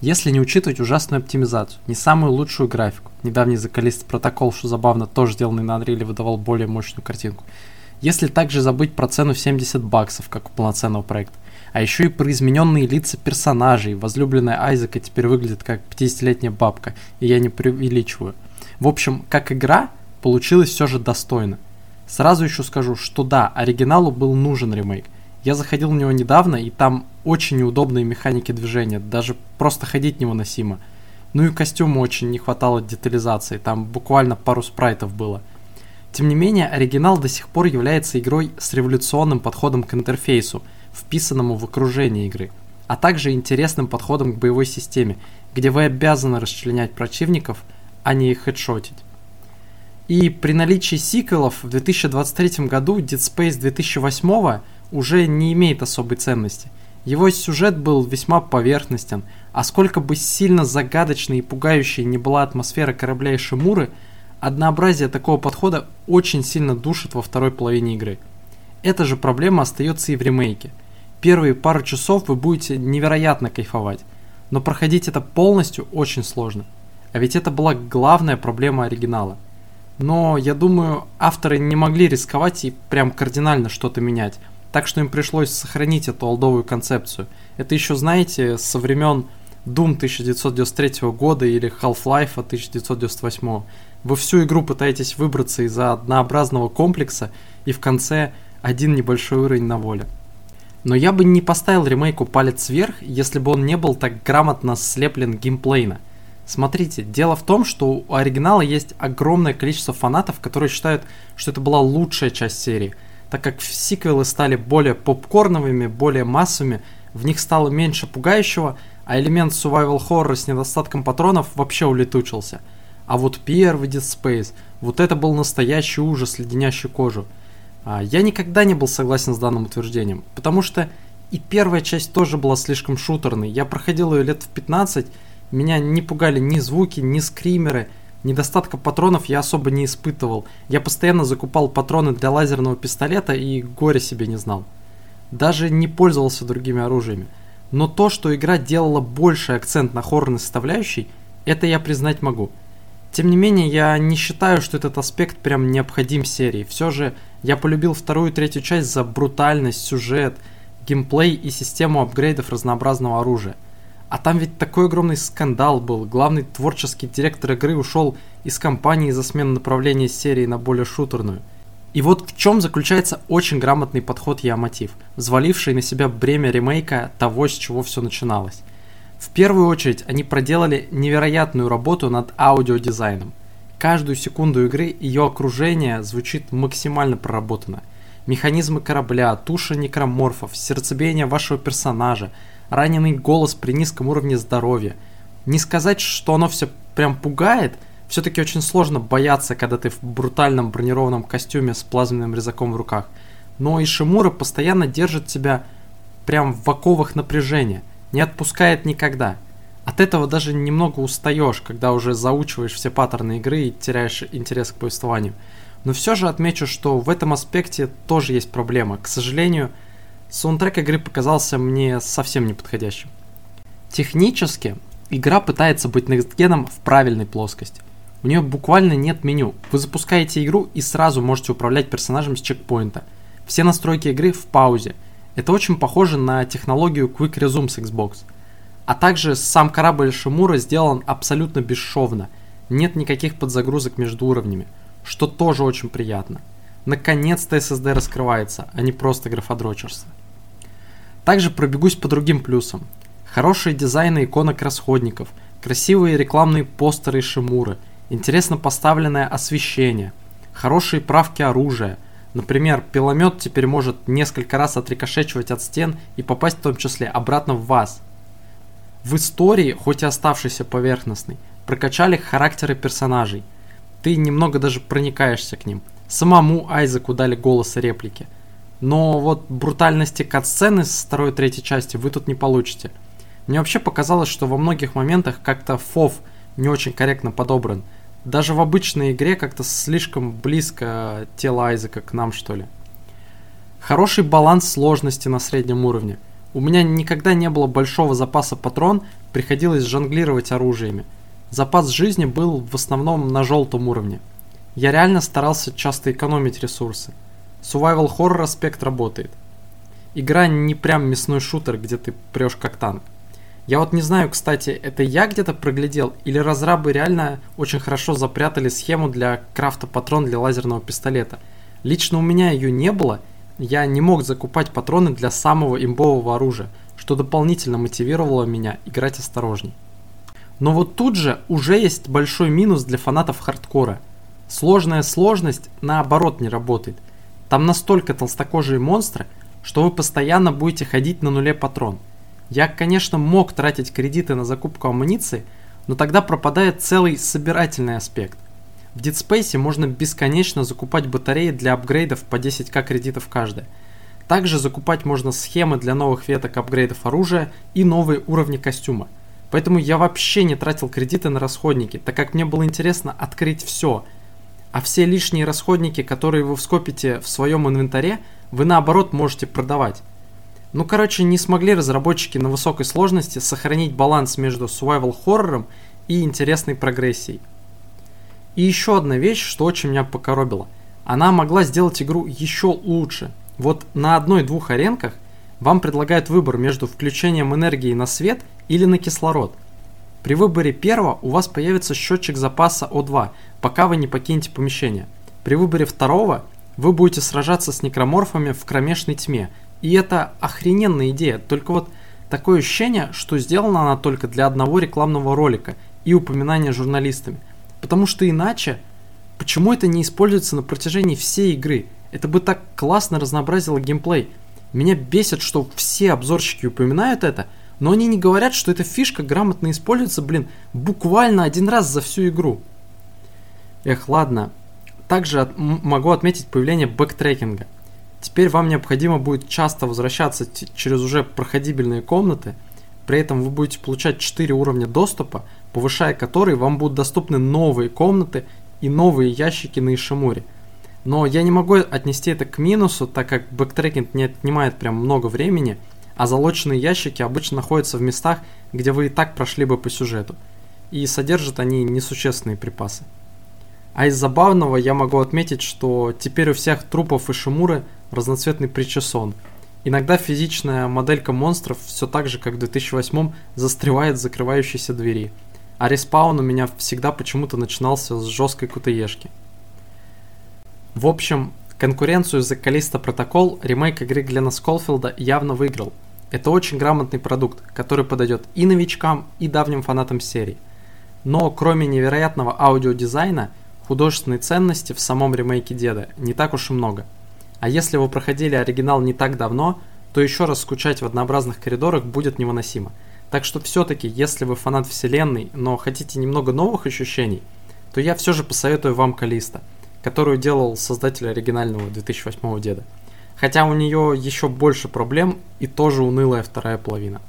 Если не учитывать ужасную оптимизацию, не самую лучшую графику, недавний закалист протокол, что забавно, тоже сделанный на Unreal выдавал более мощную картинку, если также забыть про цену в 70 баксов, как у полноценного проекта, а еще и про измененные лица персонажей, возлюбленная Айзека теперь выглядит как 50-летняя бабка, и я не преувеличиваю. В общем, как игра, получилось все же достойно. Сразу еще скажу, что да, оригиналу был нужен ремейк – я заходил в него недавно, и там очень неудобные механики движения, даже просто ходить невыносимо. Ну и костюму очень не хватало детализации, там буквально пару спрайтов было. Тем не менее, оригинал до сих пор является игрой с революционным подходом к интерфейсу, вписанному в окружение игры, а также интересным подходом к боевой системе, где вы обязаны расчленять противников, а не их хедшотить. И при наличии сиквелов в 2023 году Dead Space 2008 уже не имеет особой ценности. Его сюжет был весьма поверхностен, а сколько бы сильно загадочной и пугающей не была атмосфера корабля и Шимуры, однообразие такого подхода очень сильно душит во второй половине игры. Эта же проблема остается и в ремейке. Первые пару часов вы будете невероятно кайфовать, но проходить это полностью очень сложно. А ведь это была главная проблема оригинала. Но я думаю, авторы не могли рисковать и прям кардинально что-то менять, так что им пришлось сохранить эту олдовую концепцию. Это еще, знаете, со времен Doom 1993 года или Half-Life 1998. Вы всю игру пытаетесь выбраться из однообразного комплекса и в конце один небольшой уровень на воле. Но я бы не поставил ремейку палец вверх, если бы он не был так грамотно слеплен геймплейно. Смотрите, дело в том, что у оригинала есть огромное количество фанатов, которые считают, что это была лучшая часть серии – так как сиквелы стали более попкорновыми, более массовыми, в них стало меньше пугающего, а элемент survival horror с недостатком патронов вообще улетучился. А вот первый Dead Space, вот это был настоящий ужас, леденящий кожу. А, я никогда не был согласен с данным утверждением, потому что и первая часть тоже была слишком шутерной. Я проходил ее лет в 15, меня не пугали ни звуки, ни скримеры – Недостатка патронов я особо не испытывал. Я постоянно закупал патроны для лазерного пистолета и горя себе не знал. Даже не пользовался другими оружиями. Но то, что игра делала больший акцент на хоррорной составляющей, это я признать могу. Тем не менее, я не считаю, что этот аспект прям необходим серии. Все же я полюбил вторую и третью часть за брутальность, сюжет, геймплей и систему апгрейдов разнообразного оружия – а там ведь такой огромный скандал был. Главный творческий директор игры ушел из компании за смену направления серии на более шутерную. И вот в чем заключается очень грамотный подход Ямотив, взваливший на себя бремя ремейка того, с чего все начиналось. В первую очередь они проделали невероятную работу над аудиодизайном. Каждую секунду игры ее окружение звучит максимально проработано. Механизмы корабля, туша некроморфов, сердцебиение вашего персонажа – раненый голос при низком уровне здоровья. Не сказать, что оно все прям пугает, все-таки очень сложно бояться, когда ты в брутальном бронированном костюме с плазменным резаком в руках. Но Ишимура постоянно держит тебя прям в оковах напряжения, не отпускает никогда. От этого даже немного устаешь, когда уже заучиваешь все паттерны игры и теряешь интерес к повествованию. Но все же отмечу, что в этом аспекте тоже есть проблема. К сожалению, Саундтрек игры показался мне совсем неподходящим. Технически, игра пытается быть некстгеном в правильной плоскости. У нее буквально нет меню. Вы запускаете игру и сразу можете управлять персонажем с чекпоинта. Все настройки игры в паузе. Это очень похоже на технологию Quick Resume с Xbox. А также сам корабль Шимура сделан абсолютно бесшовно. Нет никаких подзагрузок между уровнями, что тоже очень приятно. Наконец-то SSD раскрывается, а не просто графодрочерство. Также пробегусь по другим плюсам. Хорошие дизайны иконок расходников, красивые рекламные постеры и шимуры, интересно поставленное освещение, хорошие правки оружия. Например, пиломет теперь может несколько раз отрикошечивать от стен и попасть в том числе обратно в вас. В истории, хоть и оставшейся поверхностной, прокачали характеры персонажей. Ты немного даже проникаешься к ним. Самому Айзеку дали голос и реплики – но вот брутальности кат-сцены с второй и третьей части вы тут не получите. Мне вообще показалось, что во многих моментах как-то фов не очень корректно подобран. Даже в обычной игре как-то слишком близко тело Айзека к нам, что ли. Хороший баланс сложности на среднем уровне. У меня никогда не было большого запаса патрон, приходилось жонглировать оружиями. Запас жизни был в основном на желтом уровне. Я реально старался часто экономить ресурсы. Survival Horror аспект работает. Игра не прям мясной шутер, где ты прешь как танк. Я вот не знаю, кстати, это я где-то проглядел, или разрабы реально очень хорошо запрятали схему для крафта патрон для лазерного пистолета. Лично у меня ее не было, я не мог закупать патроны для самого имбового оружия, что дополнительно мотивировало меня играть осторожней. Но вот тут же уже есть большой минус для фанатов хардкора. Сложная сложность наоборот не работает. Там настолько толстокожие монстры, что вы постоянно будете ходить на нуле патрон. Я, конечно, мог тратить кредиты на закупку амуниции, но тогда пропадает целый собирательный аспект. В Dead Space можно бесконечно закупать батареи для апгрейдов по 10к кредитов каждая. Также закупать можно схемы для новых веток апгрейдов оружия и новые уровни костюма. Поэтому я вообще не тратил кредиты на расходники, так как мне было интересно открыть все. А все лишние расходники, которые вы вскопите в своем инвентаре, вы наоборот можете продавать. Ну, короче, не смогли разработчики на высокой сложности сохранить баланс между survival хоррором и интересной прогрессией. И еще одна вещь, что очень меня покоробило. Она могла сделать игру еще лучше. Вот на одной-двух аренках вам предлагают выбор между включением энергии на свет или на кислород. При выборе первого у вас появится счетчик запаса О2, пока вы не покинете помещение. При выборе второго вы будете сражаться с некроморфами в кромешной тьме. И это охрененная идея, только вот такое ощущение, что сделана она только для одного рекламного ролика и упоминания журналистами. Потому что иначе, почему это не используется на протяжении всей игры? Это бы так классно разнообразило геймплей. Меня бесит, что все обзорщики упоминают это, но они не говорят, что эта фишка грамотно используется, блин, буквально один раз за всю игру. Эх, ладно, также от, могу отметить появление бэктрекинга. Теперь вам необходимо будет часто возвращаться через уже проходибельные комнаты, при этом вы будете получать 4 уровня доступа, повышая которые вам будут доступны новые комнаты и новые ящики на Ишимуре. Но я не могу отнести это к минусу, так как бэктрекинг не отнимает прям много времени, а залоченные ящики обычно находятся в местах, где вы и так прошли бы по сюжету. И содержат они несущественные припасы. А из забавного я могу отметить, что теперь у всех трупов Ишимуры разноцветный причесон. Иногда физичная моделька монстров все так же, как в 2008 застревает в закрывающейся двери. А респаун у меня всегда почему-то начинался с жесткой QTE-шки. В общем, конкуренцию за Callisto Protocol ремейк игры Глена Сколфилда явно выиграл. Это очень грамотный продукт, который подойдет и новичкам, и давним фанатам серии. Но кроме невероятного аудиодизайна, художественной ценности в самом ремейке Деда не так уж и много. А если вы проходили оригинал не так давно, то еще раз скучать в однообразных коридорах будет невыносимо. Так что все-таки, если вы фанат вселенной, но хотите немного новых ощущений, то я все же посоветую вам Калиста, которую делал создатель оригинального 2008 деда. Хотя у нее еще больше проблем и тоже унылая вторая половина.